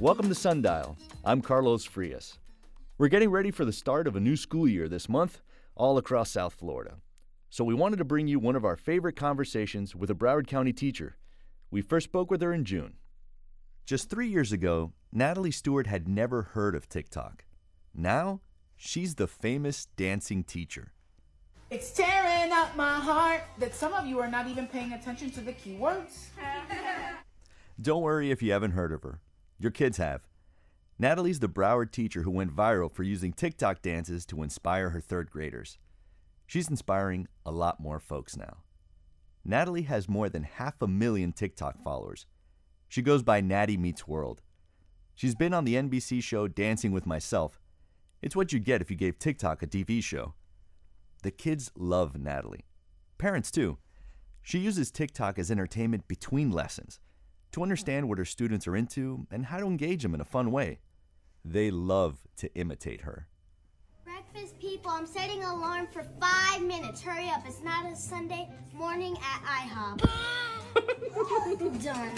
Welcome to Sundial. I'm Carlos Frias. We're getting ready for the start of a new school year this month, all across South Florida. So we wanted to bring you one of our favorite conversations with a Broward County teacher. We first spoke with her in June. Just three years ago, Natalie Stuart had never heard of TikTok. Now, she's the famous dancing teacher. It's tearing up my heart that some of you are not even paying attention to the keywords. Don't worry if you haven't heard of her. Your kids have. Natalie's the Broward teacher who went viral for using TikTok dances to inspire her third graders. She's inspiring a lot more folks now. Natalie has more than half a million TikTok followers. She goes by Nattie Meets World. She's been on the NBC show Dancing with Myself. It's what you'd get if you gave TikTok a TV show. The kids love Natalie. Parents, too. She uses TikTok as entertainment between lessons to understand what her students are into and how to engage them in a fun way. They love to imitate her. Breakfast people, I'm setting an alarm for five minutes. Hurry up, it's not a Sunday morning at IHOP. Done.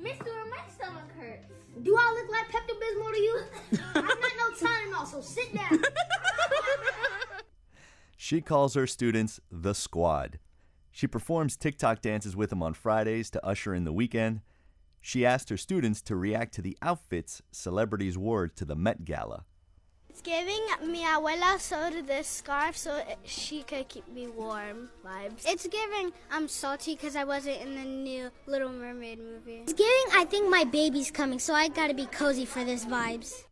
Mister, my stomach hurts. Do I look like Pepto Bismol to you? I'm not no Tylenol, so sit down. She calls her students the squad. She performs TikTok dances with them on Fridays to usher in the weekend. She asked her students to react to the outfits celebrities wore to the Met Gala. It's giving mi abuela sewed this scarf so it- she could keep me warm vibes. It's giving I'm salty because I wasn't in the new Little Mermaid movie. It's giving I think my baby's coming, so I gotta be cozy for this vibes.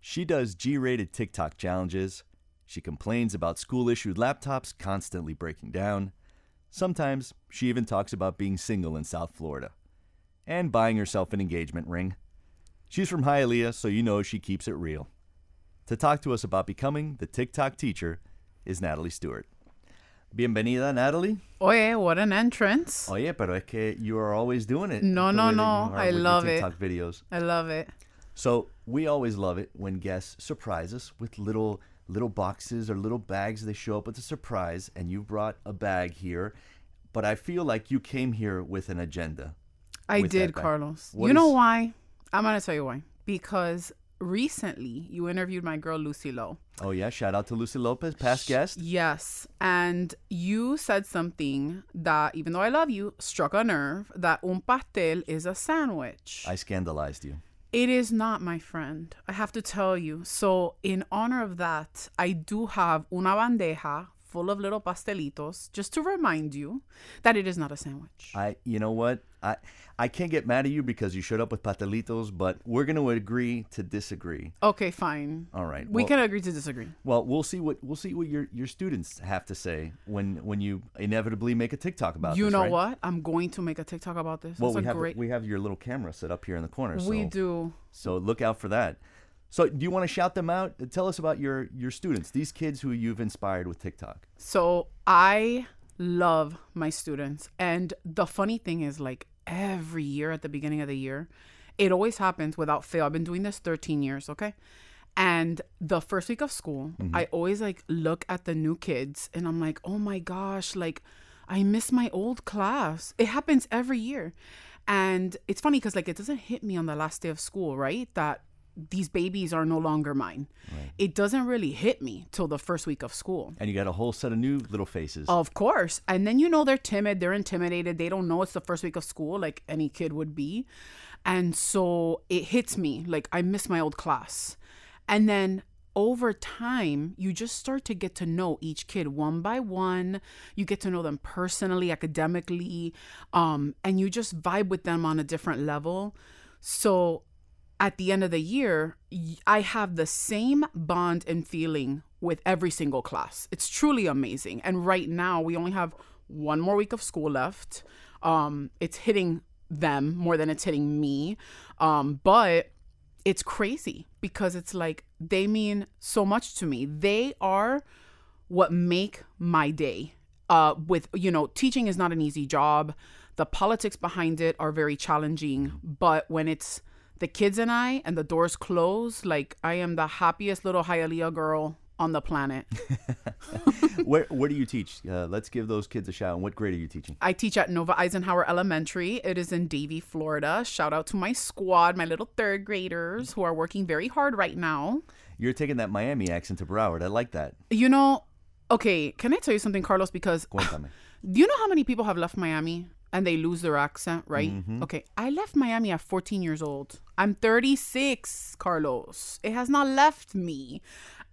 She does G rated TikTok challenges. She complains about school issued laptops constantly breaking down. Sometimes she even talks about being single in South Florida and buying herself an engagement ring. She's from Hialeah, so you know she keeps it real. To talk to us about becoming the TikTok teacher is Natalie Stuart. Bienvenida, Natalie. Oye, what an entrance. Oye, pero es que you are always doing it. No, no, no. I love it. TikTok videos. I love it. So we always love it when guests surprise us with little little boxes or little bags. They show up with a surprise, and you brought a bag here. But I feel like you came here with an agenda. I did. Carlos. What you know why? I'm going to tell you why. Because recently you interviewed my girl, Lucy Lowe. Oh yeah, shout out to Lucy Lopez, past guest. Yes. And you said something that, even though I love you, struck a nerve that un pastel is a sandwich. I scandalized you. It is not, my friend. I have to tell you. So, in honor of that, I do have una bandeja full of little pastelitos just to remind you that it is not a sandwich. I, you know what? I, I can't get mad at you because you showed up with pastelitos, but we're going to agree to disagree. Okay, fine. All right. We well- can agree to disagree. Well, we'll see what we'll see what your, your students have to say when when you inevitably make a TikTok about You this, know right? what? I'm going to make a TikTok about this. Well, That's we have great. we have your little camera set up here in the corner. So, we do. So look out for that. So, do you want to shout them out? Tell us about your your students, these kids who you've inspired with TikTok. So I love my students. And the funny thing is, like, every year at the beginning of the year, it always happens without fail. I've been doing this 13 years, okay? And the first week of school, mm-hmm. I always like look at the new kids and I'm like, oh my gosh, like, I miss my old class. It happens every year. And it's funny because, like, it doesn't hit me on the last day of school, right? That these babies are no longer mine. It doesn't really hit me till the first week of school. And you got a whole set of new little faces. Of course. And then you know they're timid, they're intimidated, they don't know it's the first week of school like any kid would be. And so it hits me like I miss my old class. And then over time, you just start to get to know each kid one by one. You get to know them personally, academically, um, and you just vibe with them on a different level. So at the end of the year, I have the same bond and feeling with every single class. It's truly amazing. And right now, we only have one more week of school left. Um, it's hitting them more than it's hitting me. Um, but it's crazy because it's like they mean so much to me. They are what make my day. Uh, with you know, teaching is not an easy job. The politics behind it are very challenging. But when it's the kids and I and the doors close, like I am the happiest little Hialeah girl on the planet. where where do you teach? Uh, let's give those kids a shout. And what grade are you teaching? I teach at Nova Eisenhower Elementary. It is in Davie, Florida. Shout out to my squad, my little third graders who are working very hard right now. You're taking that Miami accent to Broward. I like that. You know, okay, can I tell you something, Carlos? Because do you know how many people have left Miami and they lose their accent, right? Mm-hmm. Okay, I left Miami at 14 years old. I'm 36, Carlos. It has not left me.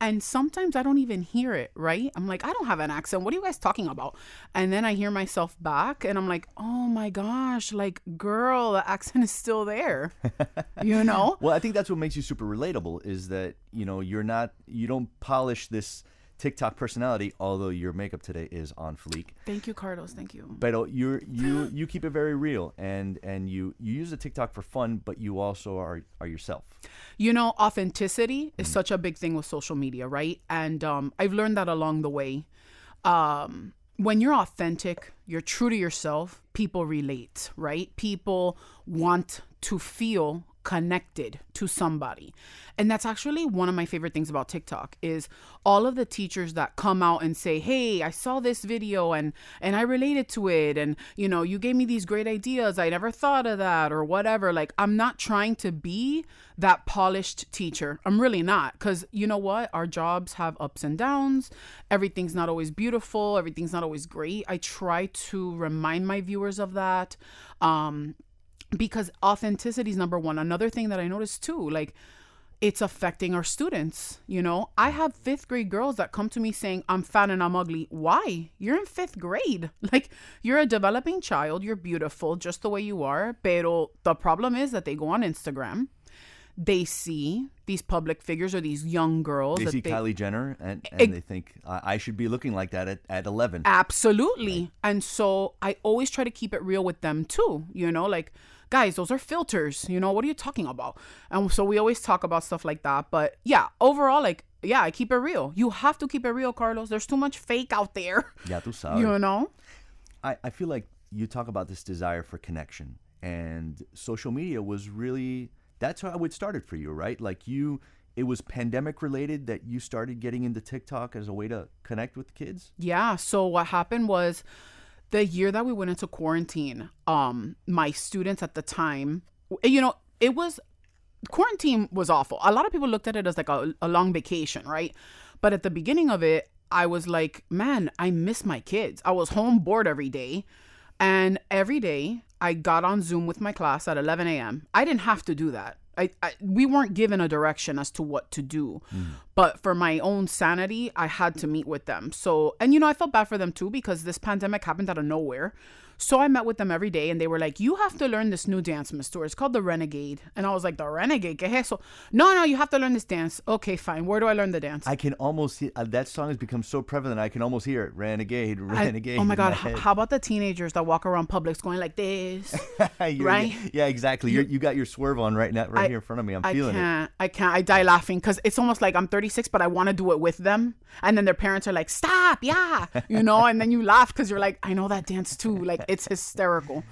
And sometimes I don't even hear it, right? I'm like, I don't have an accent. What are you guys talking about? And then I hear myself back and I'm like, oh my gosh, like, girl, the accent is still there. you know? Well, I think that's what makes you super relatable is that, you know, you're not you don't polish this TikTok personality, although your makeup today is on fleek. Thank you, Carlos. Thank you. But you you you keep it very real and and you you use the TikTok for fun, but you also are are yourself. You know, authenticity is such a big thing with social media, right? And um, I've learned that along the way. Um, when you're authentic, you're true to yourself, people relate, right? People want to feel connected to somebody. And that's actually one of my favorite things about TikTok is all of the teachers that come out and say, "Hey, I saw this video and and I related to it and you know, you gave me these great ideas. I never thought of that or whatever." Like I'm not trying to be that polished teacher. I'm really not cuz you know what? Our jobs have ups and downs. Everything's not always beautiful, everything's not always great. I try to remind my viewers of that. Um because authenticity is number one. Another thing that I noticed too, like it's affecting our students. You know, I have fifth grade girls that come to me saying, I'm fat and I'm ugly. Why? You're in fifth grade. Like, you're a developing child. You're beautiful just the way you are. Pero the problem is that they go on Instagram. They see these public figures or these young girls. They see Kylie Jenner and, and they think I I should be looking like that at, at 11. Absolutely. And so I always try to keep it real with them too. You know, like, guys, those are filters. You know, what are you talking about? And so we always talk about stuff like that. But yeah, overall, like, yeah, I keep it real. You have to keep it real, Carlos. There's too much fake out there. Yeah, tú sabes. You know? I, I feel like you talk about this desire for connection and social media was really that's how it started for you right like you it was pandemic related that you started getting into tiktok as a way to connect with kids Yeah. So what happened was the year that we went into quarantine, um, my students at the time, you know, it was quarantine was awful. A lot of people looked at it as like a, a long vacation, right? But at the beginning of it, I was like, man, I miss my kids. I was home bored every day. And every day I got on Zoom with my class at 11 a.m. I didn't have to do that. I, I we weren't given a direction as to what to do, but for my own sanity, I had to meet with them. So, and you know, I felt bad for them too because this pandemic happened out of nowhere. So I met with them every day, and they were like, "You have to learn this new dance, Mr. It's called the Renegade." And I was like, "The Renegade? ¿Qué es eso?" No, no, you have to learn this dance. Okay, fine. Where do I learn the dance? i can almost see uh, that song has become so prevalent i can almost hear it renegade I- renegade oh my god! my how about the teenagers that walk around Publix going like this? Right? yeah exactly you you got your swerve on right now right I- here in front of me i'm I feeling it can't. I can't. I die laughing because it's almost like I'm 36, but I want to do it with them. And then their parents are like, "Stop, yeah," you know. And then you laugh because you're like, "I know that dance too." Like it's hysterical.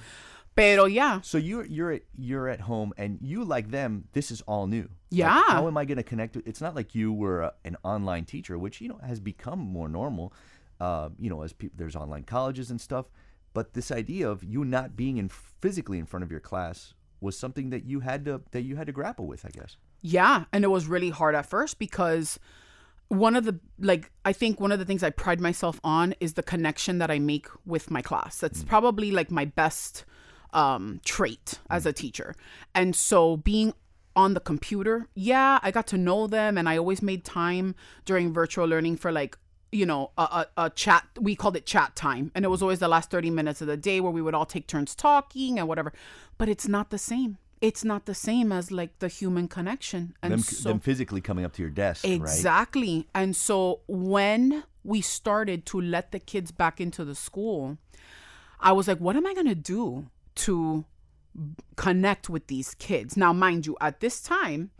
Pero yeah, So you're you're at you're at home and you like them. This is all new. Like, Yeah. how am I going to connect? With, it's not like you were a, an online teacher, which you know has become more normal. Uh, you know, as people there's online colleges and stuff. But this idea of you not being in physically in front of your class was something that you had to that you had to grapple with. I guess. Yeah, and it was really hard at first because one of the like I think one of the things I pride myself on is the connection that I make with my class. That's probably like my best um trait as a teacher. And so being on the computer, yeah, I got to know them and I always made time during virtual learning for like you know a, a, a chat we called it chat time. And it was always the last 30 minutes of the day where we would all take turns talking and whatever. But it's not the same it's not the same as like the human connection. And Them, so them physically coming up to your desk, right? exactly. And so when we started to let the kids back into the school i was like what am i going to do to connect with these kids? Now mind you at this time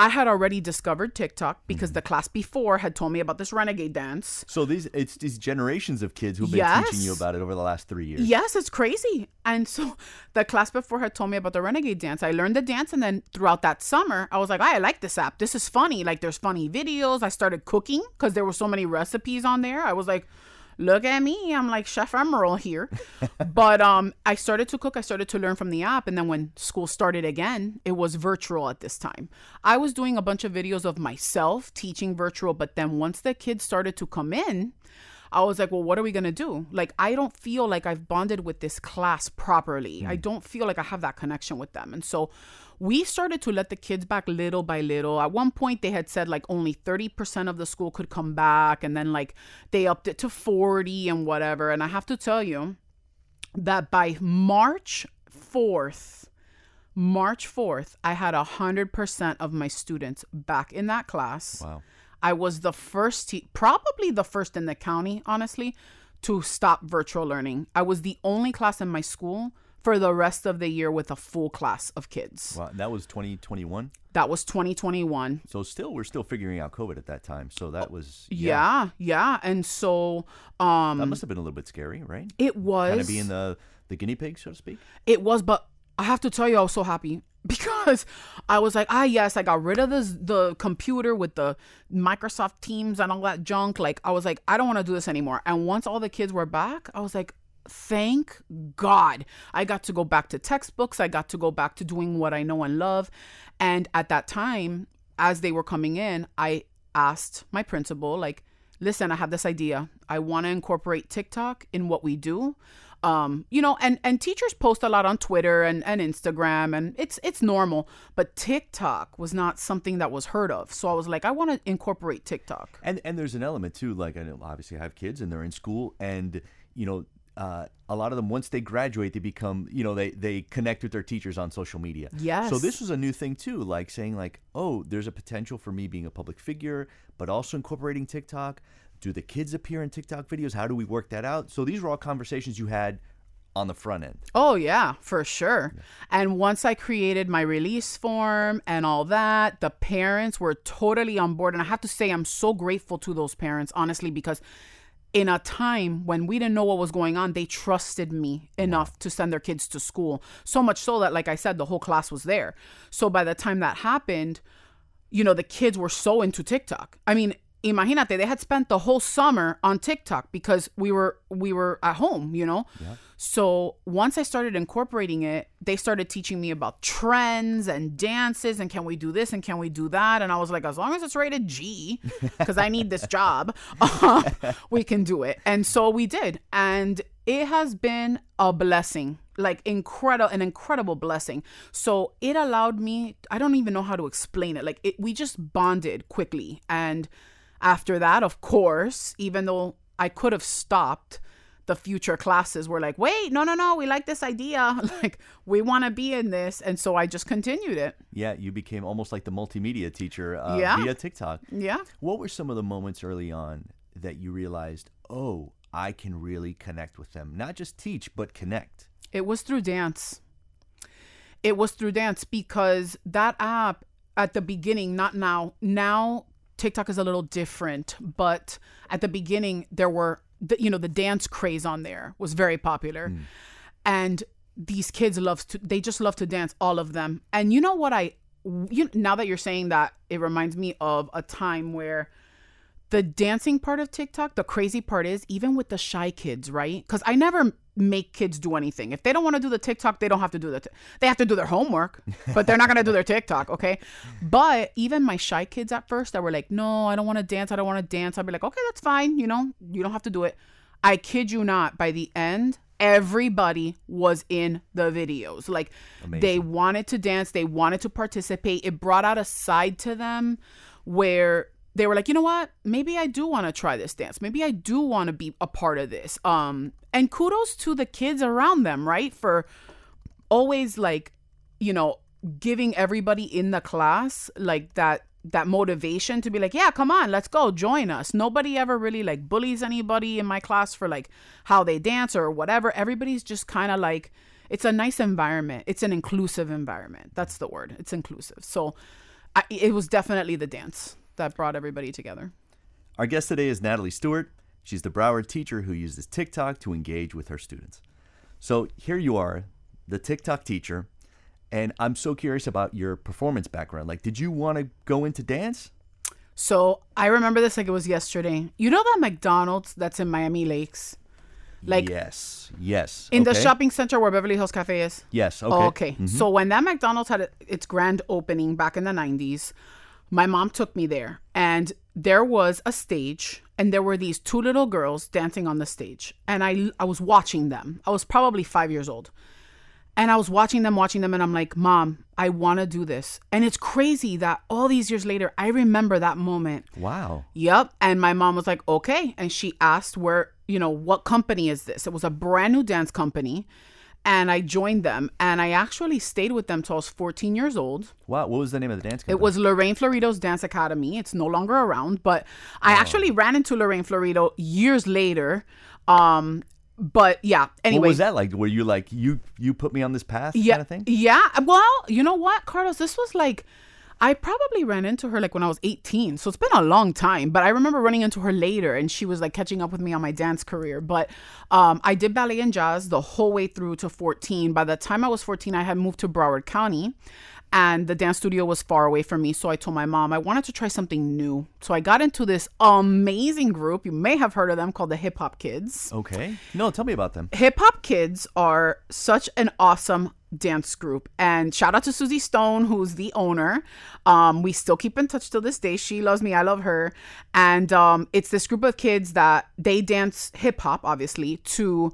I had already discovered TikTok because Mm-hmm. the class before had told me about this renegade dance. So these it's these generations of kids who've been teaching you about it over the last three years. Yes, it's crazy. And so the class before had told me about the renegade dance. I learned the dance, and then throughout that summer, I was like, I like this app. This is funny. Like, there's funny videos. I started cooking because there were so many recipes on there. I was like, look at me. I'm like Chef Emeril here. but um, I started to cook. I started to learn from the app. And then when school started again, it was virtual at this time. I was doing a bunch of videos of myself teaching virtual. But then once the kids started to come in, I was like, well, what are we going to do? Like, I don't feel like I've bonded with this class properly. I don't feel like I have that connection with them. And so we started to let the kids back little by little. At one point, they had said like only 30% of the school could come back. And then, like, they upped it to 40 and whatever. And I have to tell you that by March 4th, March 4th, I had 100% of my students back in that class. Wow. I was the first, te- probably the first in the county, honestly, to stop virtual learning. I was the only class in my school for the rest of the year with a full class of kids. Wow. That was 2021. That was 2021. So still, we're still figuring out COVID at that time. So that was Yeah, yeah. And so um That must have been a little bit scary, right? it was Kind of being the the guinea pig, so to speak. It was, but I have to tell you, I was so happy because I was like, ah, yes, I got rid of this the computer with the Microsoft Teams and all that junk. Like, I was like, I don't want to do this anymore. And once all the kids were back, I was like, thank God, I got to go back to textbooks. I got to go back to doing what I know and love. And at that time, as they were coming in, I asked my principal, like, listen, I have this idea. I want to incorporate TikTok in what we do. Um, you know, and and teachers post a lot on Twitter and, and Instagram and it's it's normal, but TikTok was not something that was heard of. So I was like, I want to incorporate TikTok. And and there's an element too. Like I know, obviously, I have kids and they're in school, and you know, uh, a lot of them once they graduate, they become you know they they connect with their teachers on social media. Yes so this was a new thing too. Like saying like, oh, there's a potential for me being a public figure, but also incorporating TikTok. Do the kids appear in TikTok videos? How do we work that out? So these were all conversations you had on the front end. Oh yeah, for sure. And once I created my release form and all that, the parents were totally on board and I have to say I'm so grateful to those parents honestly because in a time when we didn't know what was going on, they trusted me enough to send their kids to school. So much so that like I said the whole class was there. So by the time that happened, you know, the kids were so into TikTok. I mean, imagínate, they had spent the whole summer on TikTok because we were we were at home, you know. So once I started incorporating it, they started teaching me about trends and dances and can we do this and can we do that? And I was like, as long as it's rated G, because I need this job, um, we can do it. And so we did, and it has been a blessing like incredible an incredible blessing so it allowed me i don't even know how to explain it like it, we just bonded quickly and after that of course even though i could have stopped the future classes were like wait no no no we like this idea like we want to be in this and so i just continued it Yeah, you became almost like the multimedia teacher uh, Yeah. via TikTok. yeah What were some of the moments early on that you realized, oh, I can really connect with them? Not just teach, but connect. It was through dance. It was through dance because that app at the beginning, not now, now TikTok is a little different, but at the beginning, there were, the, you know, the dance craze on there was very popular. Hmm. And these kids love to, they just love to dance, all of them. And you know what I, you, now that you're saying that, it reminds me of a time where the dancing part of TikTok, the crazy part is even with the shy kids, right? Because I never make kids do anything. If they don't want to do the TikTok, they don't have to do the. T- they have to do their homework, but they're not gonna do their TikTok, okay? But even my shy kids at first that were like, "No, I don't want to dance. I don't want to dance." I'd be like, "Okay, that's fine. You know, you don't have to do it." I kid you not. By the end, everybody was in the videos. Like they wanted to dance, they wanted to participate. It brought out a side to them where they were like, you know what? Maybe I do want to try this dance. Maybe I do want to be a part of this. Um, and kudos to the kids around them, right? For always like, you know, giving everybody in the class like that that motivation to be like, yeah, come on, let's go, join us. Nobody ever really like bullies anybody in my class for like how they dance or whatever. Everybody's just kind of like it's a nice environment. It's an inclusive environment. That's the word. It's inclusive. So I, it was definitely the dance that brought everybody together. Our guest today is Natalie Stuart. She's the Broward teacher who uses TikTok to engage with her students. So here you are, the TikTok teacher, and I'm so curious about your performance background. Like, did you want to go into dance? So I remember this like it was yesterday. You know that McDonald's that's in Miami Lakes? Like yes, yes. in the shopping center where Beverly Hills Cafe is? Yes. Okay. Oh, okay. Mm-hmm. So when that McDonald's had its grand opening back in the 90s, my mom took me there and there was a stage and there were these two little girls dancing on the stage and I I was watching them. I was probably 5 years old. And I was watching them, watching them, and I'm like, Mom, I want to do this. And it's crazy that all these years later, I remember that moment. Wow. Yep. And my mom was like, okay. And she asked where, you know, what company is this? It was a brand new dance company. And I joined them and I actually stayed with them till I was 14 years old. Wow. What was the name of the dance company? It was Lorraine Florido's Dance Academy. It's no longer around, but I actually ran into Lorraine Florido years later. Um, but yeah, anyway. What was that like? Were you like you you put me on this path yeah, kind of thing? Yeah. Well, you know what, Carlos? This was like I probably ran into her like when I was 18. So it's been a long time, but I remember running into her later and she was like catching up with me on my dance career. But um, I did ballet and jazz the whole way through to 14. By the time I was 14, I had moved to Broward County and the dance studio was far away from me. So I told my mom I wanted to try something new. So I got into this amazing group. You may have heard of them called the Hip Hop Kids. Okay. No, tell me about them. Hip Hop Kids are such an awesome dance group. And shout out to Susie Stone, who's the owner. Um, we still keep in touch till this day. She loves me, I love her. And um, it's this group of kids that they dance hip hop, obviously, to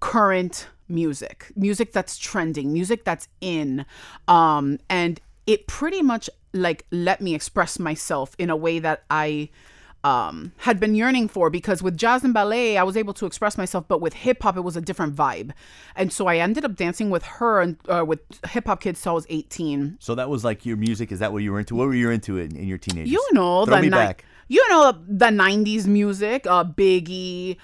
current music, music that's trending, music that's in. Um, and it pretty much like let me express myself in a way that I um, had been yearning for because with jazz and ballet, I was able to express myself, but with hip hop, it was a different vibe. And so I ended up dancing with her and uh, with hip hop kids till I was 18. So that was like your music. Is that what you were into? What were you into in, in your teenage? You know, Throw the me ni- back. you know, the 90s music, uh, Biggie,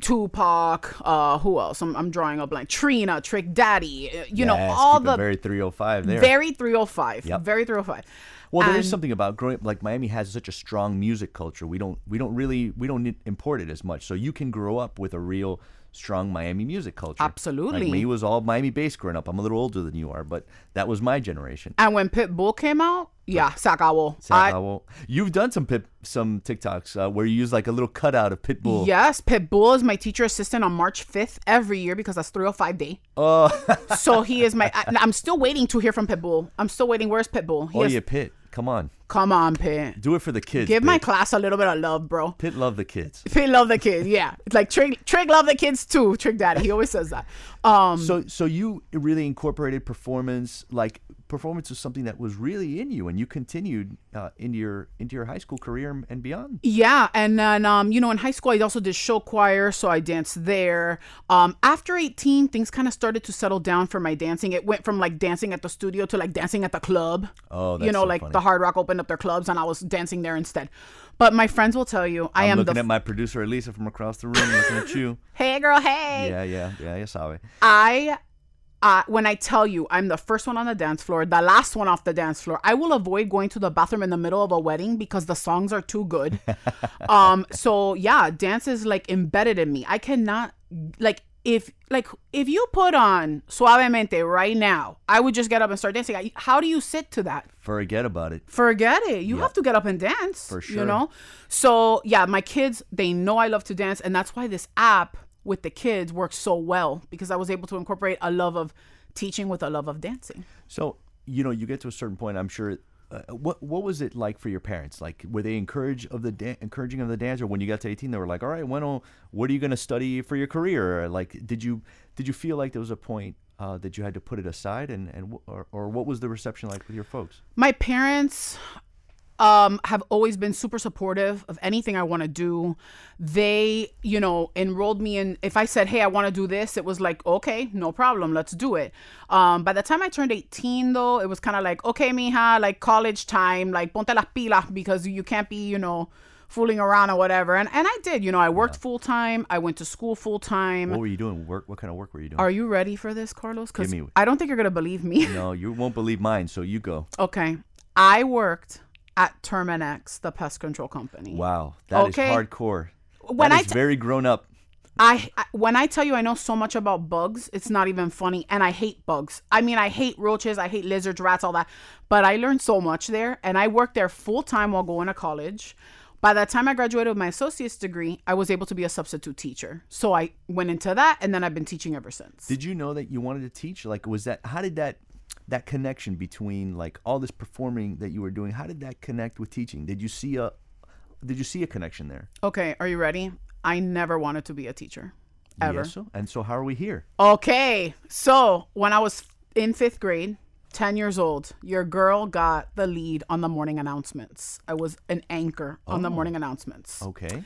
Tupac, uh, who else? I'm, I'm drawing a blank. Trina, Trick Daddy, uh, you know, all the very 305 there. very 305. Yep. Very 305. Well, there is And- something about growing up. Like Miami has such a strong music culture. We don't we don't really we don't need- import it as much. So you can grow up with a real strong Miami music culture. Absolutely. Like me was all Miami based growing up. I'm a little older than you are, but that was my generation. And when Pitbull came out, yeah, se acabó. So I- I you've done some pit, some TikToks uh, where you use like a little cutout of Pitbull. Yes, Pitbull is my teacher assistant on March 5th every year because that's 305 day. Oh, So he is my. I, I'm still waiting to hear from Pitbull. I'm still waiting. Where's Pitbull? He oh has- yeah, Pit. Come on, Come on, Pit. do it for the kids. Give my class a little bit of love, bro. Pit love the kids. Pit love the kids. Yeah, it's like Trick. Trick love the kids too. Trick Daddy. He always says that. Um, So so you really incorporated performance like performance was something that was really in you and you continued uh, into your into your high school career and beyond. Yeah, and then um, you know, in high school, I also did show choir, so I danced there. Um, after eighteen, things kind of started to settle down for my dancing. It went from like dancing at the studio to like dancing at the club. Oh, you know, so like funny. the Hard Rock opened up their clubs, and I was dancing there instead. But my friends will tell you, I I'm am looking at my producer Elisa from across the room looking at you. hey girl, hey. Yeah, yeah, yeah, ya sabe. I uh, when I tell you I'm the first one on the dance floor, the last one off the dance floor, I will avoid going to the bathroom in the middle of a wedding because the songs are too good. um, so yeah, dance is like embedded in me. I cannot like if like if you put on Suavemente right now, I would just get up and start dancing. I, how do you sit to that? Forget about it. Forget it. You have to get up and dance. For sure You know? So, yeah, my kids, they know I love to dance. And that's why this app with the kids worked so well because I was able to incorporate a love of teaching with a love of dancing. So you know, you get to a certain point. I'm sure. Uh, what what was it like for your parents? Like, were they encourage of the da- encouraging of the dance, or when you got to 18, they were like, "All right, when oh, what are you going to study for your career?" Or like, did you did you feel like there was a point uh, that you had to put it aside, and and or, or what was the reception like with your folks? My parents um have always been super supportive of anything I want to do. They, you know, enrolled me in if I said, "Hey, I want to do this," it was like, "Okay, no problem, let's do it." Um by the time I turned 18 though, it was kind of like, "Okay, mija, like college time, like ponte las pilas because you can't be, you know, fooling around or whatever." And and I did, you know, I worked full time, I went to school full time. What were you doing? Work? What kind of work were you doing? Are you ready for this, Carlos? Me- I don't think you're going to believe me. no, you won't believe mine. So you go. Okay. I worked at Terminix, the pest control company. Wow, that is Okay. hardcore. When That I is t- very grown up. I, I when I tell you I know so much about bugs, it's not even funny. And I hate bugs. I mean, I hate roaches, I hate lizards, rats, all that. But I learned so much there, and I worked there full time while going to college. By the time I graduated with my associate's degree, I was able to be a substitute teacher. So I went into that, and then I've been teaching ever since. Did you know that you wanted to teach? Like, was that how did that that connection between like all this performing that you were doing? How did that connect with teaching? Did you see a did you see a connection there? okay, are you ready? I never wanted to be a teacher, ever. Yes, so? And so, how are we here? Okay, so when I was in fifth grade, 10 years old, your girl got the lead on the morning announcements. I was an anchor on the oh. morning announcements. Okay.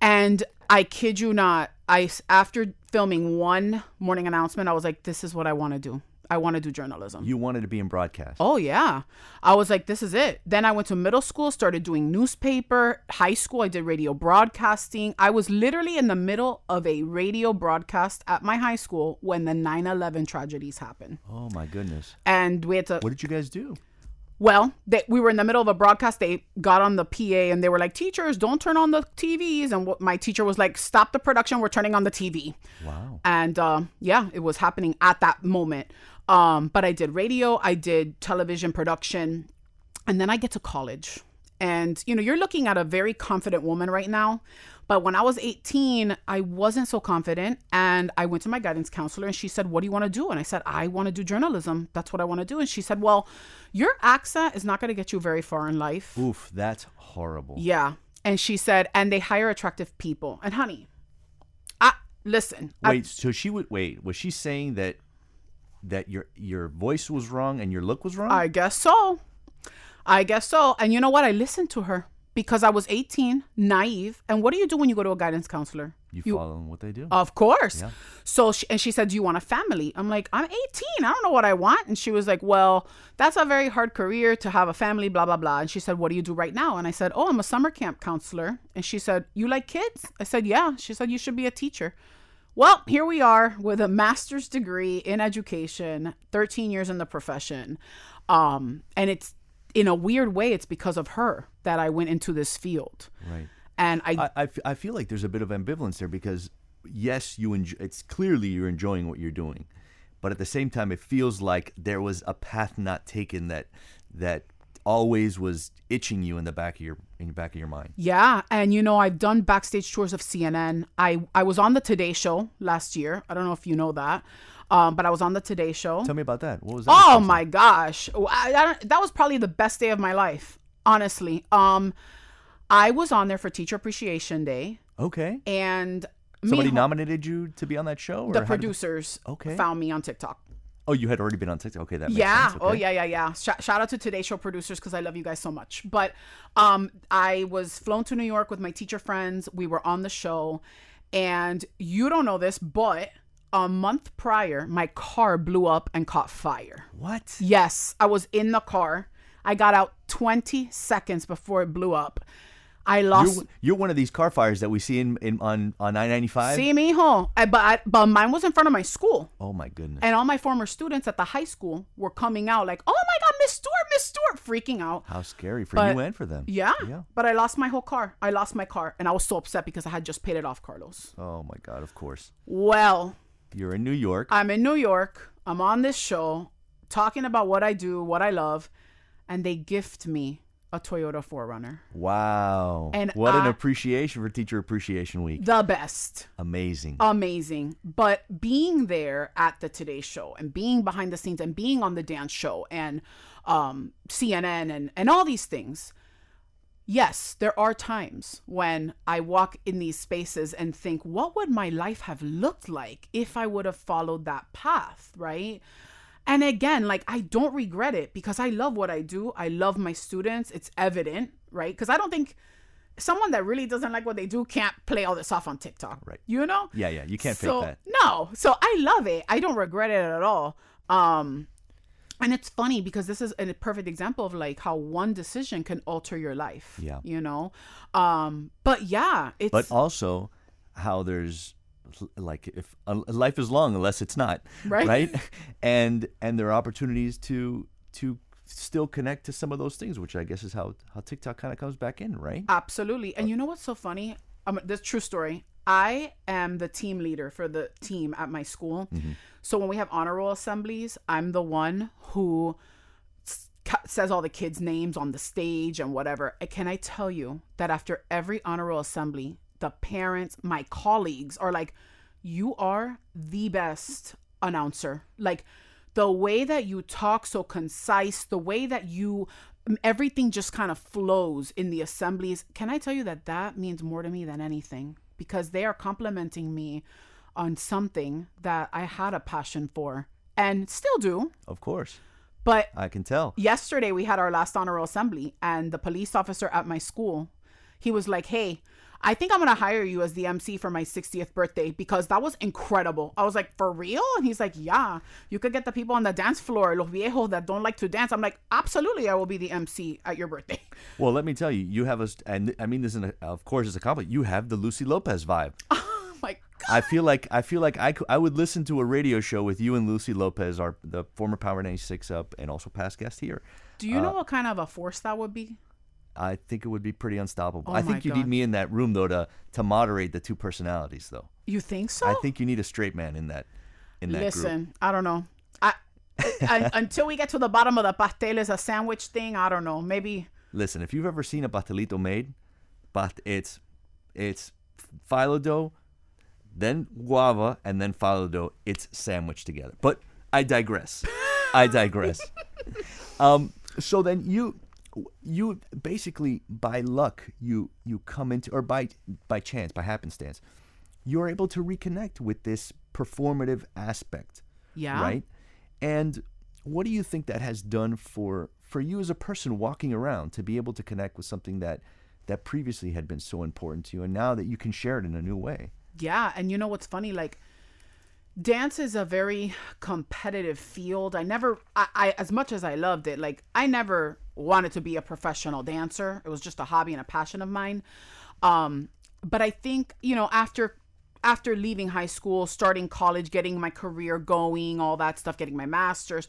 And I kid you not, i after filming one morning announcement, I was like, this is what I want to do. I want to do journalism. You wanted to be in broadcast. Oh yeah. I was like this is it. Then I went to middle school, started doing newspaper, high school I did radio broadcasting. I was literally in the middle of a radio broadcast at my high school when the 9/11 tragedies happened. Oh my goodness. And we had to What did you guys do? well, they, we were in the middle of a broadcast. They got on the PA and they were like, "Teachers, don't turn on the TVs." And what my teacher was like, "Stop the production. We're turning on the TV." Wow. and um, yeah, it was happening at that moment. Um, but I did radio, I did television production, and then I get to college. And you know, you're looking at a very confident woman right now. But when I was 18, I wasn't so confident. And I went to my guidance counselor and she said, What do you want to do? And I said, I want to do journalism. That's what I want to do. And she said, Well, your accent is not going to get you very far in life. Oof, that's horrible. Yeah. And she said, And they hire attractive people. And honey, I listen. I- Wait, so she would wait. Was she saying that that your your voice was wrong and your look was wrong? I guess so. I guess so. And you know what? I listened to her because I was 18, naive. And what do you do when you go to a guidance counselor? you, you- follow what they do. Of course. Yeah. So, she, and she said, Do you want a family? I'm like, I'm 18. I don't know what I want. And she was like, Well, that's a very hard career to have a family, blah, blah, blah. And she said, What do you do right now? And I said, Oh, I'm a summer camp counselor. And she said, You like kids? I said, Yeah. She said, You should be a teacher. Well, here we are with a master's degree in education, 13 years in the profession. Um, and it's in a weird way, it's because of her that I went into this field. right. And I, I, I, f- I feel like there's a bit of ambivalence there because yes, you enjoy, it's clearly you're enjoying what you're doing, but at the same time, it feels like there was a path not taken that that always was itching you in the back of your in the back of your mind. Yeah, and you know I've done backstage tours of CNN. I I was on the Today Show last year. I don't know if you know that, um, but I was on the Today Show. Tell me about that. What was that? Oh my gosh, I, I that was probably the best day of my life, honestly. Um, I was on there for Teacher Appreciation Day. Okay. and Somebody me, nominated you to be on that show. Or the did- producers Okay. found me on TikTok. Oh, you had already been on TikTok. Okay, that makes yeah. sense. oh yeah yeah yeah. Sh- shout out to today show producers because i love you guys so much. But um i was flown to new york with my teacher friends. We were on the show. And you don't know this but a month prior my car blew up and caught fire. What? yes i was in the car. I got out 20 seconds before it blew up i lost You're, you're one of these car fires that we see in, in on on 995. see me home but I, but mine was in front of my school Oh my goodness. and all my former students at the high school were coming out like oh my god miss stuart miss stuart freaking out How scary for But- you and for them. Yeah. Yeah. But I lost my whole car. I lost my car and I was so upset because I had just paid it off, Carlos. Oh my God. Of course. Well, You're in New York. I'm in New York. I'm on this show talking about what I do, what I love, and they gift me a Toyota 4Runner. wow. And what an appreciation for Teacher Appreciation Week. The best. Amazing. Amazing. But being there at the Today Show and being behind the scenes and being on the dance show and um, CNN and, and all these things, yes, there are times when I walk in these spaces and think, what would my life have looked like if I would have followed that path, right? And again, like I don't regret it because I love what I do. I love my students. It's evident, right? Because I don't think someone that really doesn't like what they do can't play all this off on TikTok. Right. You know? yeah, yeah. You can't so, fake that. No. So I love it. I don't regret it at all. Um and it's funny because this is a perfect example of like how one decision can alter your life. Yeah. You know? Um but yeah, it's But also, how there's like if uh, life is long unless it's not Right. right and and there are opportunities to to still connect to some of those things, which I guess is how how TikTok kind of comes back in, right? Absolutely. And you know what's so funny? Um, this true story. I am the team leader for the team at my school. So when we have honor roll assemblies, I'm the one who s- says all the kids' names on the stage and whatever. And Can I tell you that after every honor roll assembly, the parents, my colleagues are like, you are the best announcer. Like the way that you talk so concise, the way that you everything just kind of flows in the assemblies. Can I tell you that that means more to me than anything because they are complimenting me on something that I had a passion for and still do. Of course, But I can tell. yesterday we had our last honor roll assembly and the police officer at my school he was like hey i think i'm gonna hire you as the mc for my 60th birthday because that was incredible i was like for real and he's like yeah you could get the people on the dance floor los viejos that don't like to dance i'm like absolutely i will be the mc at your birthday Well, let me tell you, you have a, and I mean this, in a, of course, as a compliment. You have the Lucy Lopez vibe. oh my god I feel like I feel like I, I would listen to a radio show with you and Lucy Lopez, our the former Power 96 up and also past guest here. do you know uh, what kind of a force that would be I think it would be pretty unstoppable. Oh I think you need me in that room though to to moderate the two personalities though. you think so I think you need a straight man in that in that group. listen i don't know I, I until we get to the bottom of the pastel is a sandwich thing i don't know maybe Listen, if you've ever seen a pastelito made, but it's it's phyllo dough, then guava, and then phyllo dough. It's sandwiched together. But I digress. I digress. um, so then you you basically by luck you you come into or by by chance by happenstance you're able to reconnect with this performative aspect Yeah. right and what do you think that has done for for you as a person walking around to be able to connect with something that that previously had been so important to you and now that you can share it in a new way Yeah, and you know what's funny? Like, dance is a very competitive field. I never, I, I, as much as I loved it, like I never wanted to be a professional dancer. It was just a hobby and a passion of mine. Um, but I think you know after after leaving high school, starting college, getting my career going, all that stuff, getting my master's.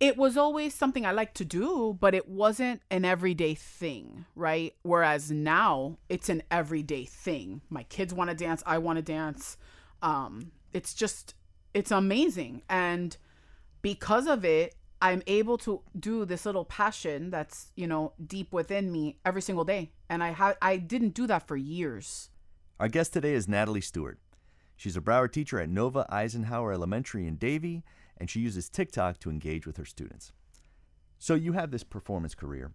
It was always something I liked to do, but it wasn't an everyday thing, right? Whereas now it's an everyday thing. My kids want to dance, I want to dance. Um, it's just, it's amazing. And because of it, I'm able to do this little passion that's, you know, deep within me every single day. And I ha- I didn't do that for years. Our guest today is Natalie Stuart. She's a Broward teacher at Nova Eisenhower Elementary in Davie, and she uses TikTok to engage with her students. So you have this performance career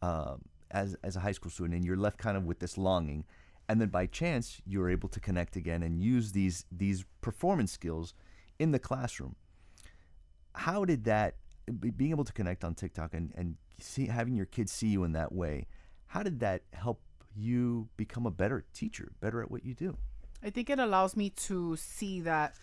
um, as as a high school student, and you're left kind of with this longing, and then by chance you're able to connect again and use these these performance skills in the classroom. How did that being able to connect on TikTok and and see having your kids see you in that way? How did that help you become a better teacher, better at what you do? I think it allows me to see that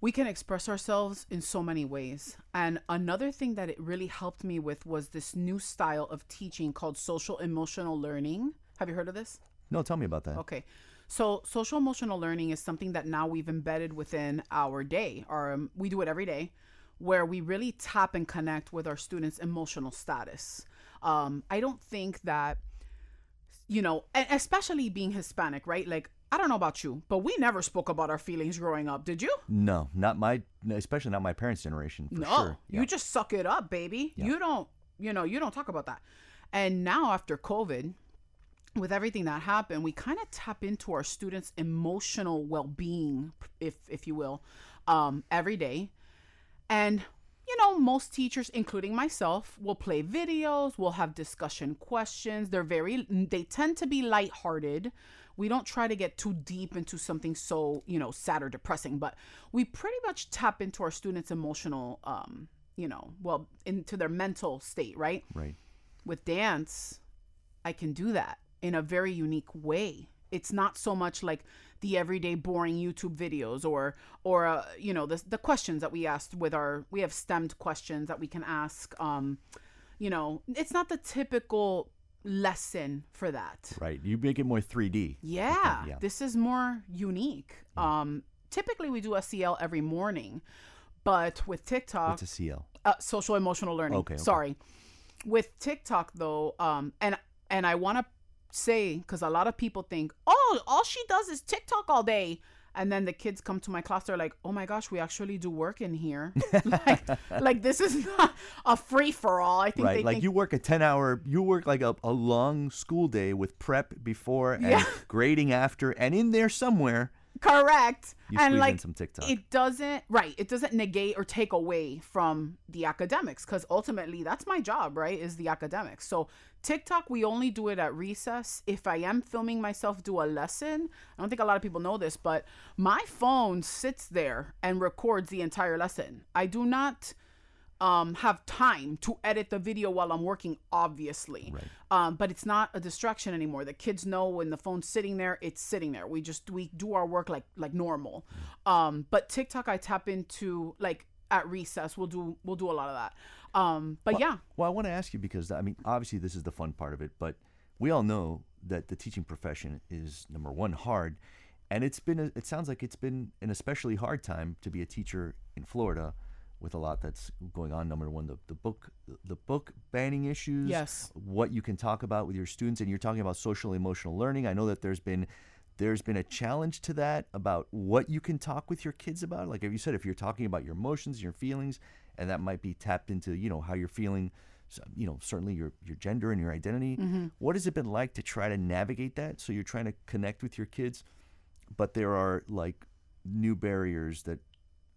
we can express ourselves in so many ways. And another thing that it really helped me with was this new style of teaching called social emotional learning. Have you heard of this? No, tell me about that. Okay. So, social emotional learning is something that now we've embedded within our day, or um, we do it every day, where we really tap and connect with our students' emotional status. Um, I don't think that, you know, and especially being Hispanic, right? Like, I don't know about you, but we never spoke about our feelings growing up, did you? No, not my, especially not my parents' generation. For no, sure. you just suck it up, baby. You don't, you know, you don't talk about that. And now after COVID, with everything that happened, we kind of tap into our students' emotional well-being, if if you will, um, every day. And you know, most teachers, including myself, will play videos. We'll have discussion questions. They're very, they tend to be lighthearted. We don't try to get too deep into something so you know sad or depressing, but we pretty much tap into our students' emotional, um, you know, well, into their mental state, right? right. with dance, I can do that in a very unique way. It's not so much like the everyday boring YouTube videos or or uh, you know the the questions that we asked with our we have stemmed questions that we can ask. Um, you know, it's not the typical lesson for that. Right. You make it more 3D. Yeah, yeah. this is more unique. Um, typically we do a SEL every morning, but with TikTok, What's a CL? uh, social emotional learning. Okay, okay. Sorry. With TikTok though, um, and and I want to say because a lot of people think, oh, all she does is TikTok all day. And then the kids come to my class, they're like, "Oh my gosh, we actually do work in here. like, like this is not a free for all." I think Right, they like think you work a ten hour, you work like a, a long school day with prep before and Yeah. grading after, and in there somewhere, correct. You and like some TikTok. it doesn't right it doesn't negate or take away from the academics because ultimately that's my job right is the academics. So tiktok we only do it at recess. If i am filming myself do a lesson i don't think a lot of people know this but my phone sits there and records the entire lesson. I do not um, have time to edit the video while I'm working, obviously. Um, but it's not a distraction anymore. The kids know when the phone's sitting there, it's sitting there. We just we do our work like like normal. Um, but TikTok, I tap into like at recess. We'll do we'll do a lot of that. Um, but yeah, Well, I want to ask you because I mean, obviously, this is the fun part of it, but we all know that the teaching profession is number one hard, and it's been a, it sounds like it's been an especially hard time to be a teacher in Florida, with a lot that's going on. Number one, the, the book the book banning issues. Yes. What you can talk about with your students, and you're talking about social emotional learning. I know that there's been there's been a challenge to that about what you can talk with your kids about. Like if you said, if you're talking about your emotions, your feelings, and that might be tapped into, you know, how you're feeling, you know, certainly your your gender and your identity. Mm-hmm. What has it been like to try to navigate that? So you're trying to connect with your kids, but there are like new barriers that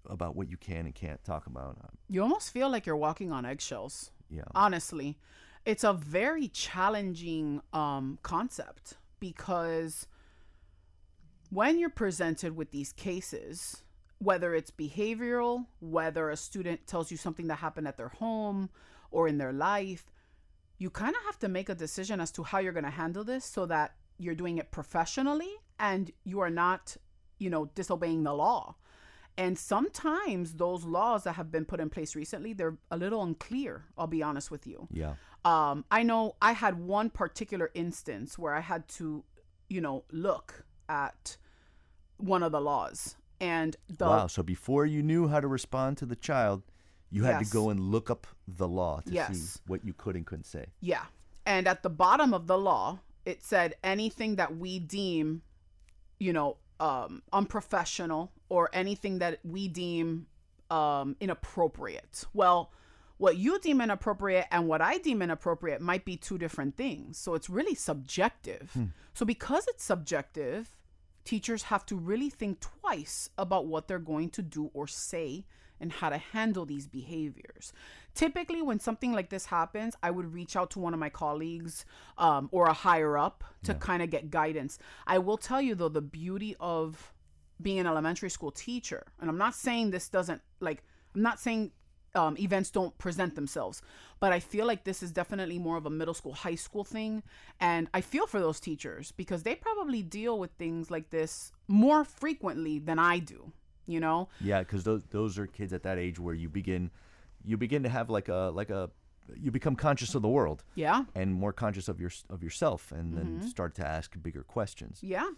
about what you can and can't talk about. You almost feel like you're walking on eggshells. yeah. honestly it's a very challenging um, concept because when you're presented with these cases whether it's behavioral whether a student tells you something that happened at their home or in their life you kind of have to make a decision as to how you're going to handle this so that you're doing it professionally and you are not you know disobeying the law and sometimes those laws that have been put in place recently they're a little unclear i'll be honest with you Yeah. um, I know I had one particular instance where I had to, you know, look at one of the laws, and the wow. So before you knew how to respond to the child, you had Yes. to go and look up the law to see what you could and couldn't say. yeah, and at the bottom of the law it said anything that we deem, you know, um, unprofessional or anything that we deem um, inappropriate. Well. What you deem inappropriate and what I deem inappropriate might be two different things. So it's really subjective. So because it's subjective, teachers have to really think twice about what they're going to do or say and how to handle these behaviors. Typically, when something like this happens, I would reach out to one of my colleagues um, or a higher up to kind of get guidance. I will tell you, though, the beauty of being an elementary school teacher, and I'm not saying this doesn't, like, I'm not saying um, events don't present themselves. But I feel like this is definitely more of a middle school, high school thing. And I feel for those teachers because they probably deal with things like this more frequently than I do, you know? Yeah, because those those are kids at that age where you begin you begin to have like a like a you become conscious of the world Yeah. and more conscious of your of yourself, and Mm-hmm. then start to ask bigger questions. Yeah.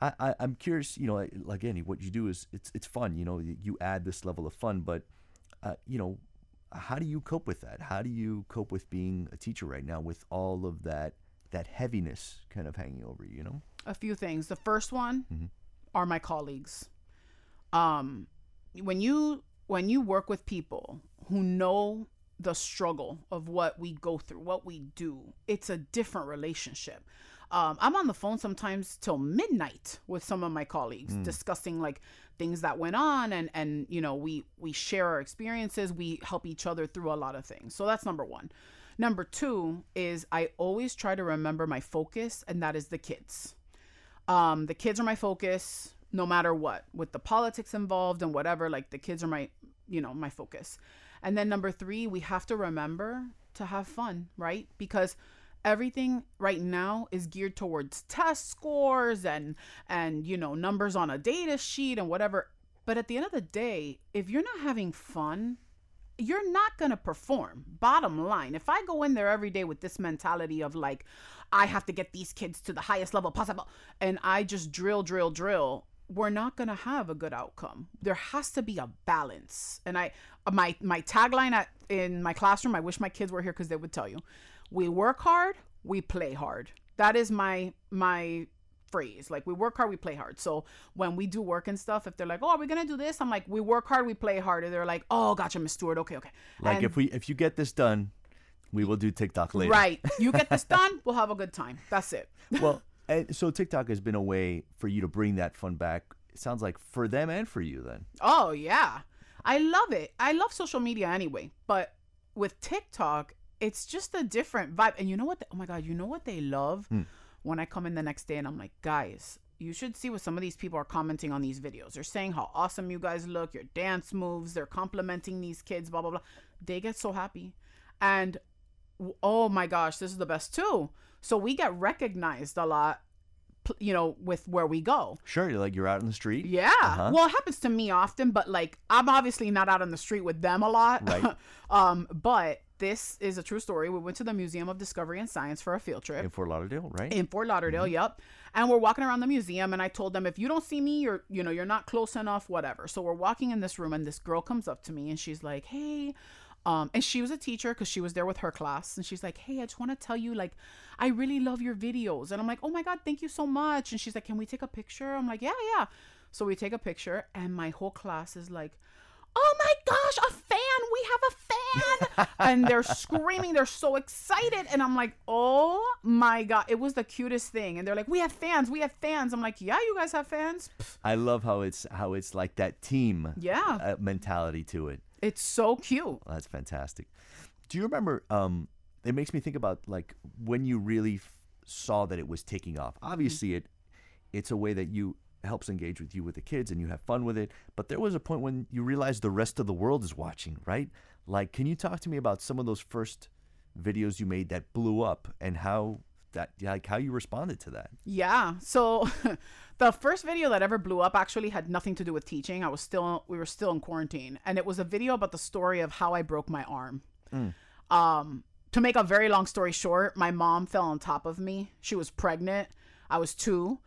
I, I I'm curious. You know, like- again, what you do is it's it's fun. You know, you you add this level of fun, but uh, you know, how do you cope with that? How do you cope with being a teacher right now with all of that that heaviness kind of hanging over you? You know. a few things. The first one Mm-hmm. are my colleagues. Um, when you when you work with people who know the struggle of what we go through, what we do, it's a different relationship. Um, I'm on the phone sometimes till midnight with some of my colleagues discussing like things that went on and and you know we we share our experiences. We help each other through a lot of things. So that's number one. Number two is i always try to remember my focus and that is the kids. Um the kids are my focus no matter what with the politics involved and whatever like the kids are my you know my focus. And then number three we have to remember to have fun right? Because everything right now is geared towards test scores and and you know numbers on a data sheet and whatever. But at the end of the day if you're not having fun you're not going to perform. Bottom line, if I go in there every day with this mentality of like, I have to get these kids to the highest level possible, and I just drill, drill, drill, we're not going to have a good outcome. There has to be a balance. And I uh, my my tagline at in my classroom, I wish my kids were here cuz they would tell you. We work hard, we play hard. That is my my phrase. Like we work hard, we play hard. So when we do work and stuff, if they're like, "Oh, are we gonna do this?" I'm like, "We work hard, we play hard." And they're like, "Oh, gotcha, Miss Stuart. Okay, okay." Like And- if we if you get this done, we will do TikTok later. right, you get this done, we'll have a good time. That's it. Well, and so TikTok has been a way for you to bring that fun back. It sounds like for them and for you then. Oh yeah, I love it. I love social media anyway, but with TikTok, it's just a different vibe. And you know what? oh my god, you know what they love hmm. when I come in the next day and I'm like, guys. You should see what some of these people are commenting on these videos. They're saying how awesome you guys look, your dance moves. They're complimenting these kids, blah blah blah. They get so happy, and oh my gosh, this is the best too. So we get recognized a lot, you know, with where we go. Sure, you're like you're out in the street. Yeah. Uh-huh. Well, it happens to me often, but like I'm obviously not out on the street with them a lot. Right. um, but this is a true story. We went to the Museum of Discovery and Science for a field trip In Fort Lauderdale, right? in Fort Lauderdale. Yep. And we're walking around the museum, and I told them if you don't see me, you're you know you're not close enough, whatever. So we're walking in this room, and this girl comes up to me, and she's like, "Hey." Um, and she was a teacher because she was there with her class, and she's like, "Hey, I just want to tell you, like, I really love your videos." And I'm like, "Oh my god, thank you so much." And she's like, "Can we take a picture?" I'm like, "Yeah, yeah." So we take a picture, and my whole class is like, "Oh my gosh, a fan! We have a fan!" and they're screaming, they're so excited, and I'm like, "Oh my god!" It was the cutest thing, and they're like, "We have fans, we have fans." I'm like, "Yeah, you guys have fans." Pff, I love how it's how it's like that team Yeah. uh, mentality to it. It's so cute. That's fantastic. Do you remember? Um, it makes me think about like when you really f- saw that it was taking off. Obviously, it it's a way that you helps engage with you with the kids and you have fun with it. But there was a point when you realized the rest of the world is watching, right? Like, can you talk to me about some of those first videos you made that blew up and how that like how you responded to that? Yeah. So the first video that ever blew up actually had nothing to do with teaching. I was still we were still in quarantine and it was a video about the story of how I broke my arm. Um to make a very long story short, my mom fell on top of me. She was pregnant. I was two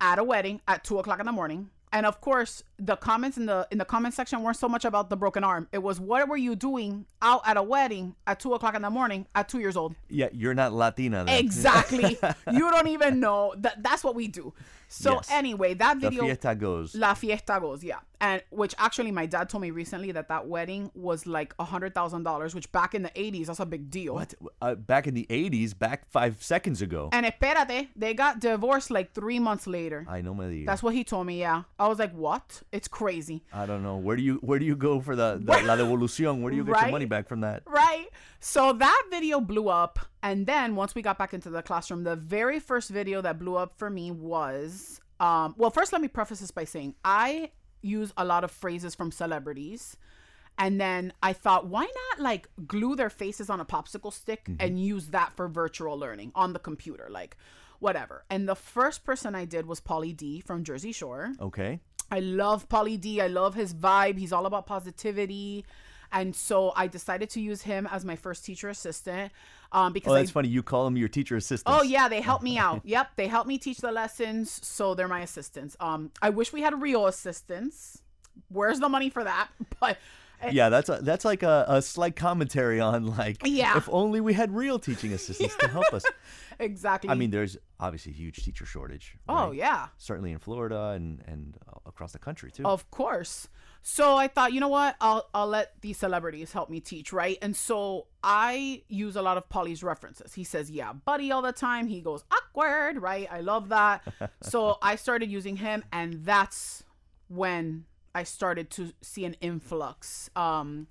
at a wedding at two o'clock in the morning. And of course, the comments in the in the comment section weren't so much about the broken arm. It was what were you doing out at a wedding at two o'clock in the morning at two years old? Yeah, you're not Latina. Then. Exactly. you don't even know that that's what we do. So Yes. anyway, that video fiesta goes. La fiesta goes, yeah. And which actually my dad told me recently that that wedding was like a hundred thousand dollars, which back in the eighties, that's a big deal. What? Uh, back in the 80s, back five seconds ago. And espérate, they got divorced like three months later. I know, my That's what he told me. Yeah, I was like, "What? It's crazy." I don't know. Where do you where do you go for the, the la devolución? Where do you get Right? your money back from that? right? So that video blew up. And then once we got back into the classroom, the very first video that blew up for me was um, well, first, let me preface this by saying I use a lot of phrases from celebrities. And then I thought, why not like glue their faces on a popsicle stick and use that for virtual learning on the computer? Like, whatever. And the first person I did was Pauly D from Jersey Shore. Okay. I love Pauly D. I love his vibe. He's all about positivity. And so I decided to use him as my first teacher assistant um, because Oh, I, that's funny. You call them your teacher assistants. Oh yeah, they help me out. Yep, they help me teach the lessons, so they're my assistants. Um, I wish we had real assistants. Where's the money for that? But Eh, yeah, that's a, that's like a, a slight commentary on like Yeah. if only we had real teaching assistants to help us. exactly. I mean, there's obviously a huge teacher shortage. oh yeah, Certainly in Florida and and across the country too. of course. So I thought, you know what? I'll I'll let these celebrities help me teach, right? And so I use a lot of Pauly's references. He says, "Yeah, buddy," all the time. He goes awkward, right? I love that. so I started using him, and that's when I started to see an influx. Um,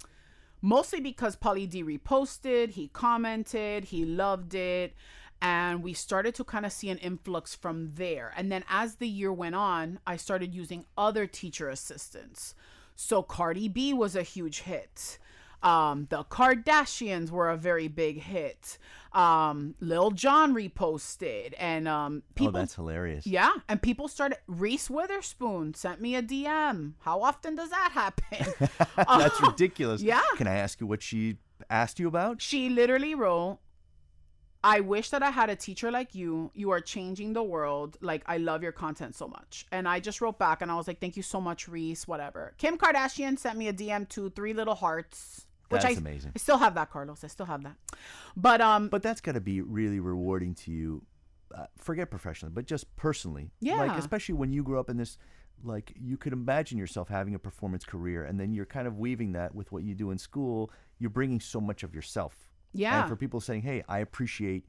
mostly because Pauly D reposted, he commented, he loved it, and we started to kind of see an influx from there. And then as the year went on, I started using other teacher assistants. So Cardi B was a huge hit. Um, the Kardashians were a very big hit. Um, Lil Jon reposted, and um, oh, people that's hilarious. yeah, and people started. Reese Witherspoon sent me a DM. How often does that happen? that's ridiculous. yeah. Can I ask you what she asked you about? she literally wrote, I wish that I had a teacher like you. You are changing the world. Like I love your content so much. And I just wrote back and I was like, "Thank you so much, Reese. Whatever." Kim Kardashian sent me a DM to three little hearts, which That's I amazing. I still have that, Carlos. I still have that. But um, But that's got to be really rewarding to you. Uh, forget professionally, but just personally. Yeah. Like, especially when you grew up in this, like, you could imagine yourself having a performance career, and then you're kind of weaving that with what you do in school. You're bringing so much of yourself. Yeah. And for people saying, hey, I appreciate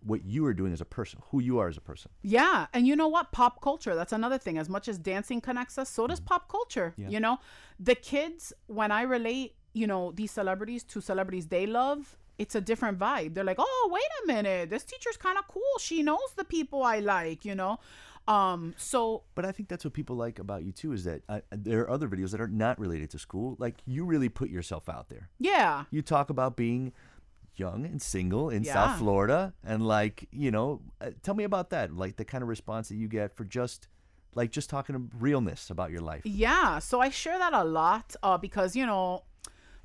what you are doing as a person, who you are as a person. Yeah, and you know what? Pop culture, that's another thing. As much as dancing connects us, so does pop culture. You know, the kids, when I relate, you know, these celebrities to celebrities they love, it's a different vibe. They're like, oh, wait a minute, this teacher's kind of cool. She knows the people I like, you know? Um, so But I think that's what people like about you too is that uh, there are other videos that are not related to school. Like you really put yourself out there. yeah. You talk about being young and single in Yeah. South Florida, and like you know, uh, tell me about that. Like the kind of response that you get for just like just talking realness about your life. Yeah, so I share that a lot uh, because, you know,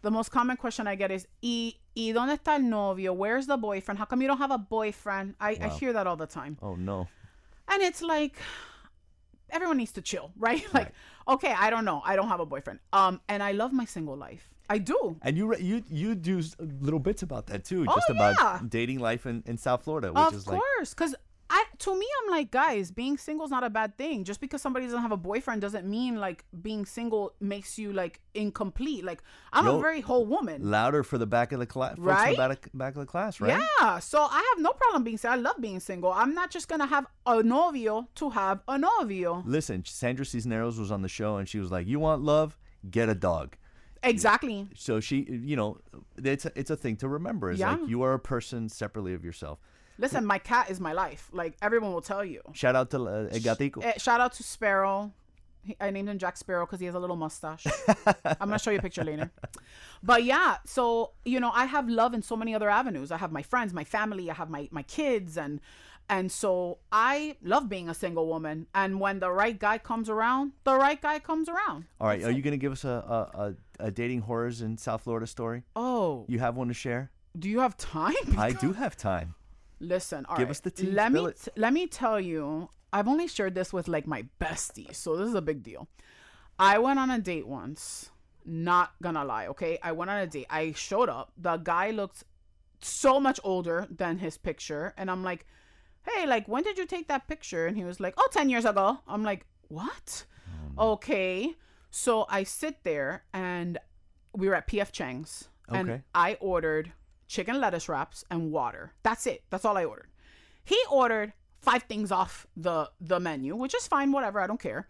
the most common question I get is, ¿Y, ¿y dónde está el novio? Where's the boyfriend? How come you don't have a boyfriend? I, I hear that all the time. Oh no. And it's like everyone needs to chill, right? Like, okay, I don't know. I don't have a boyfriend. Um, and I love my single life. I do. And you re- you you do little bits about that too, Oh, just about yeah. dating life in, in South Florida, which of is like Of course, because I to me, I'm like, guys, being single is not a bad thing. Just because somebody doesn't have a boyfriend doesn't mean like being single makes you like incomplete. Like I'm Yo, a very whole woman. louder for the back of the class, Right? the back, back of the class, right? Yeah, so I have no problem being single. I love being single. I'm not just gonna have a novio to have a novio. Listen, Sandra Cisneros was on the show, and she was like, "You want love? Get a dog." Exactly. So she, you know, it's a, it's a thing to remember. Is Yeah. like you are a person separately of yourself. Listen, my cat is my life. Like everyone will tell you. Shout out to uh, El Gatico. Eh, shout out to Sparrow. He, I named him Jack Sparrow because he has a little mustache. I'm gonna show you a picture later. But yeah, so you know, I have love in so many other avenues. I have my friends, my family, I have my my kids, and and so I love being a single woman. And when the right guy comes around, the right guy comes around. All right, are you going to give us a, a, a dating horrors in South Florida story? Oh, You have one to share? do you have time? I do have time. Listen, all Give right. us the tea, Let me t- let me tell you. I've only shared this with like my bestie, so this is a big deal. I went on a date once. Not gonna lie, okay? I went on a date. I showed up. The guy looked so much older than his picture, and I'm like, "Hey, like, when did you take that picture?" And he was like, "Oh, 10 years ago." I'm like, "What?" Oh, okay. So I sit there, and we were at PF Chang's, and I ordered chicken lettuce wraps and water. That's it. That's all I ordered. He ordered five things off the the menu, which is fine, whatever, I don't care.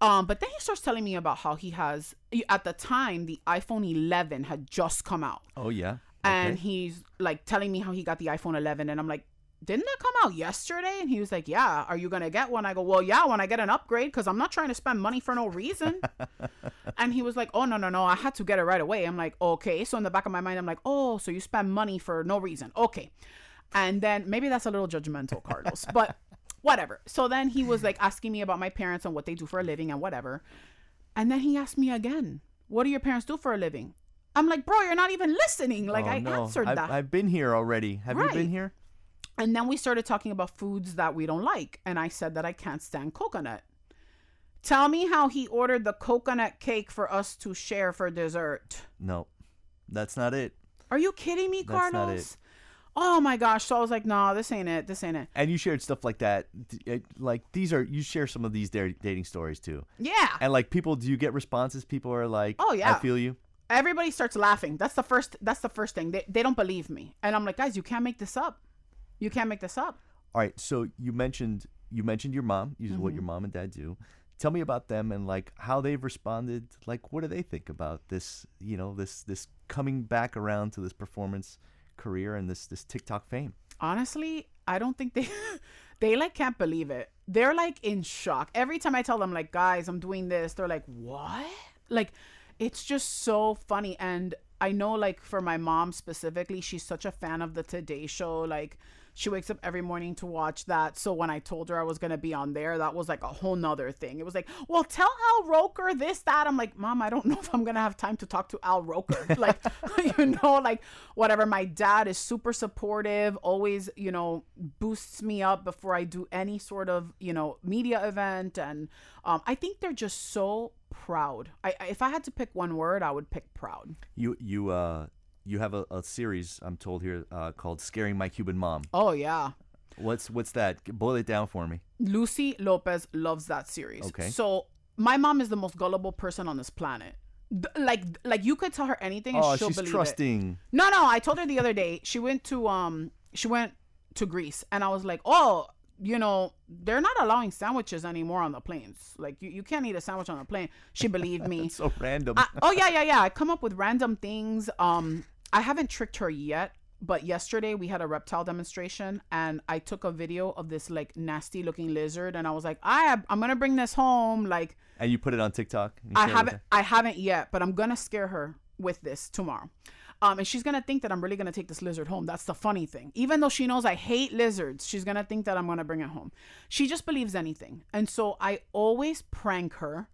Um, but then he starts telling me about how he has at the time the iPhone 11 had just come out, Oh yeah. and he's like telling me how he got the iPhone 11, and I'm like, didn't that come out yesterday? And he was like, yeah. Are you gonna get one? I go, well, yeah, when I get an upgrade, because I'm not trying to spend money for no reason. and he was like, oh no no no, I had to get it right away. I'm like, okay. So in the back of my mind, I'm like, oh, so you spend money for no reason, okay. And then maybe that's a little judgmental, Carlos, but whatever. So then he was like asking me about my parents and what they do for a living and whatever. And then he asked me again, what do your parents do for a living? I'm like, bro, you're not even listening. Like Oh, I no. answered I've, that. I've been here already. Have you been here? And then we started talking about foods that we don't like. And I said that I can't stand coconut. Tell me how he ordered the coconut cake for us to share for dessert. No, that's not it. Are you kidding me, That's? Oh my gosh. So I was like, no, this ain't it. This ain't it. And you shared stuff like that. Like these are you share some of these dating stories too. Yeah. And like people, do you get responses? People are like, Oh, yeah. I feel you." Everybody starts laughing. That's the first that's the first thing. They, they don't believe me. And I'm like, guys, you can't make this up. You can't make this up. All right. So you mentioned you mentioned your mom. You what Mm-hmm. your mom and dad do. Tell me about them and like how they've responded. Like, what do they think about this? You know, this this coming back around to this performance career and this this TikTok fame. honestly i don't think they they like can't believe it they're like in shock every time i tell them like guys i'm doing this they're like what like it's just so funny and i know like for my mom specifically she's such a fan of the today show like She wakes up every morning to watch that. So when I told her I was gonna be on there, that was like a whole nother thing. It was like, well, tell Al Roker this, that. I'm like, Mom, I don't know if I'm gonna have time to talk to Al Roker. like, you know, like whatever. My dad is super supportive, always, you know, boosts me up before I do any sort of, you know, media event. And um, I think they're just so proud. I, I if I had to pick one word, I would pick proud. You you uh you have a, a series I'm told here uh, called "Scaring My Cuban Mom." Oh yeah. What's what's that? Boil it down for me. Lucy Lopez loves that series. Okay. So my mom is the most gullible person on this planet. Like like you could tell her anything and Oh, she'll she's believe it. trusting. No, no, I told her the other day. She went to um she went to Greece and I was like, "Oh, you know, they're not allowing sandwiches anymore on the planes. Like you, you can't eat a sandwich on a plane." She believed me. So random. I, oh yeah, yeah, yeah. I come up with random things. Um, I haven't tricked her yet, but yesterday we had a reptile demonstration, and I took a video of this like nasty looking lizard, and I was like, I, I'm gonna bring this home. Like and you put it on TikTok. I share it with haven't. I haven't yet, but I'm gonna scare her with this tomorrow. Um, and she's gonna think that I'm really gonna take this lizard home. That's the funny thing. Even though she knows I hate lizards, she's gonna think that I'm gonna bring it home. She just believes anything, and so I always prank her,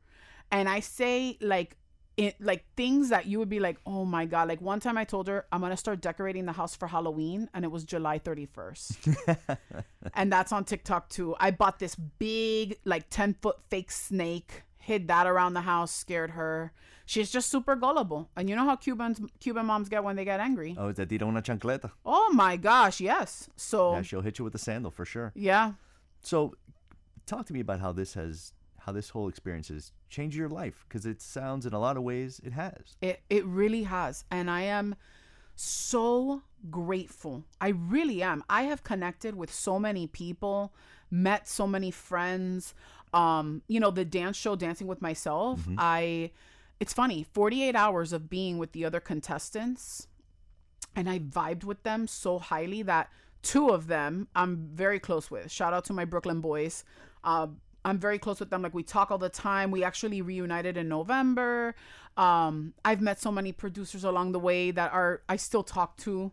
and I say like. It, like things that you would be like, oh my god! Like one time I told her I'm gonna start decorating the house for Halloween, and it was July 31st, and that's on TikTok too. I bought this big, like 10 foot fake snake, hid that around the house, scared her. She's just super gullible, and you know how Cubans, Cuban moms get when they get angry. Oh, is that tira una chancleta? Oh my gosh, yes. So Yeah, she'll hit you with a sandal for sure. yeah, So, talk to me about how this has, how this whole experience has changed your life, because it sounds in a lot of ways it has. It it really has, and I am so grateful. I really am. I have connected with so many people, met so many friends. Um, you know, the dance show Dancing with Myself. I it's funny, 48 hours of being with the other contestants and I vibed with them so highly that two of them I'm very close with. Shout out to my Brooklyn boys. Uh, I'm very close with them. Like we talk all the time. We actually reunited in November. Um, I've met so many producers along the way that are I still talk to,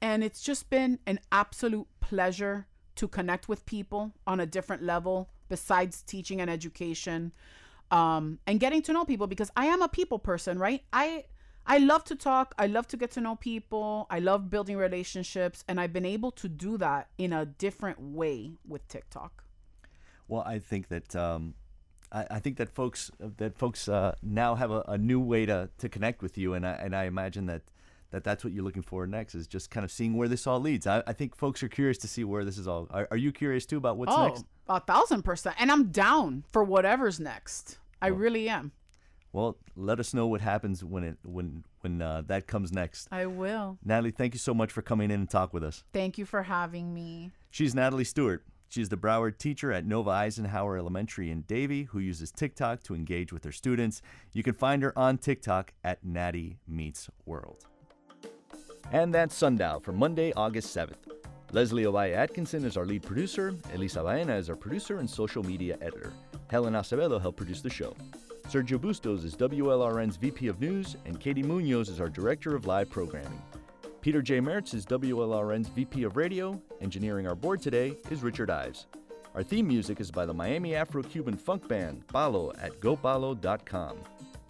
and it's just been an absolute pleasure to connect with people on a different level besides teaching and education um, and getting to know people because I am a people person, right? I I love to talk. I love to get to know people. I love building relationships, and I've been able to do that in a different way with TikTok. Well, I think that um, I, I think that folks that folks uh, now have a, a new way to, to connect with you, and I, and I imagine that, that that's what you're looking for next is just kind of seeing where this all leads. I, I think folks are curious to see where this is all. Are, are you curious too about what's oh, next? a thousand percent. And I'm down for whatever's next. I really am. Well, let us know what happens when it when when uh, that comes next. I will. Natalie, thank you so much for coming in and talk with us. Thank you for having me. She's Natalie Stuart. She's the Broward teacher at Nova Eisenhower Elementary in Davie who uses TikTok to engage with her students. You can find her on TikTok at Nattie Meets World. And that's Sundial for Monday, August 7th. Leslie Ovalle Atkinson is our lead producer, Elisa Baena is our producer and social media editor. Helen Acevedo helped produce the show. Sergio Bustos is WLRN's VP of News, and Katie Munoz is our Director of Live Programming. Peter J. Mertz is WLRN's VP of Radio. Engineering our board today is Richard Ives. Our theme music is by the Miami Afro Cuban funk band Palo at gopalo.com.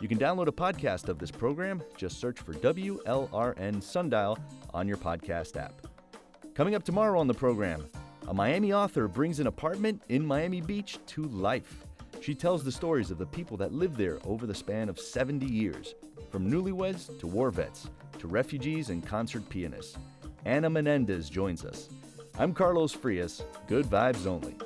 You can download a podcast of this program. Just search for WLRN Sundial on your podcast app. Coming up tomorrow on the program, a Miami author brings an apartment in Miami Beach to life. She tells the stories of the people that lived there over the span of 70 years, from newlyweds to war vets to refugees and concert pianists. Ana Menendez joins us. I'm Carlos Frias. Good vibes only.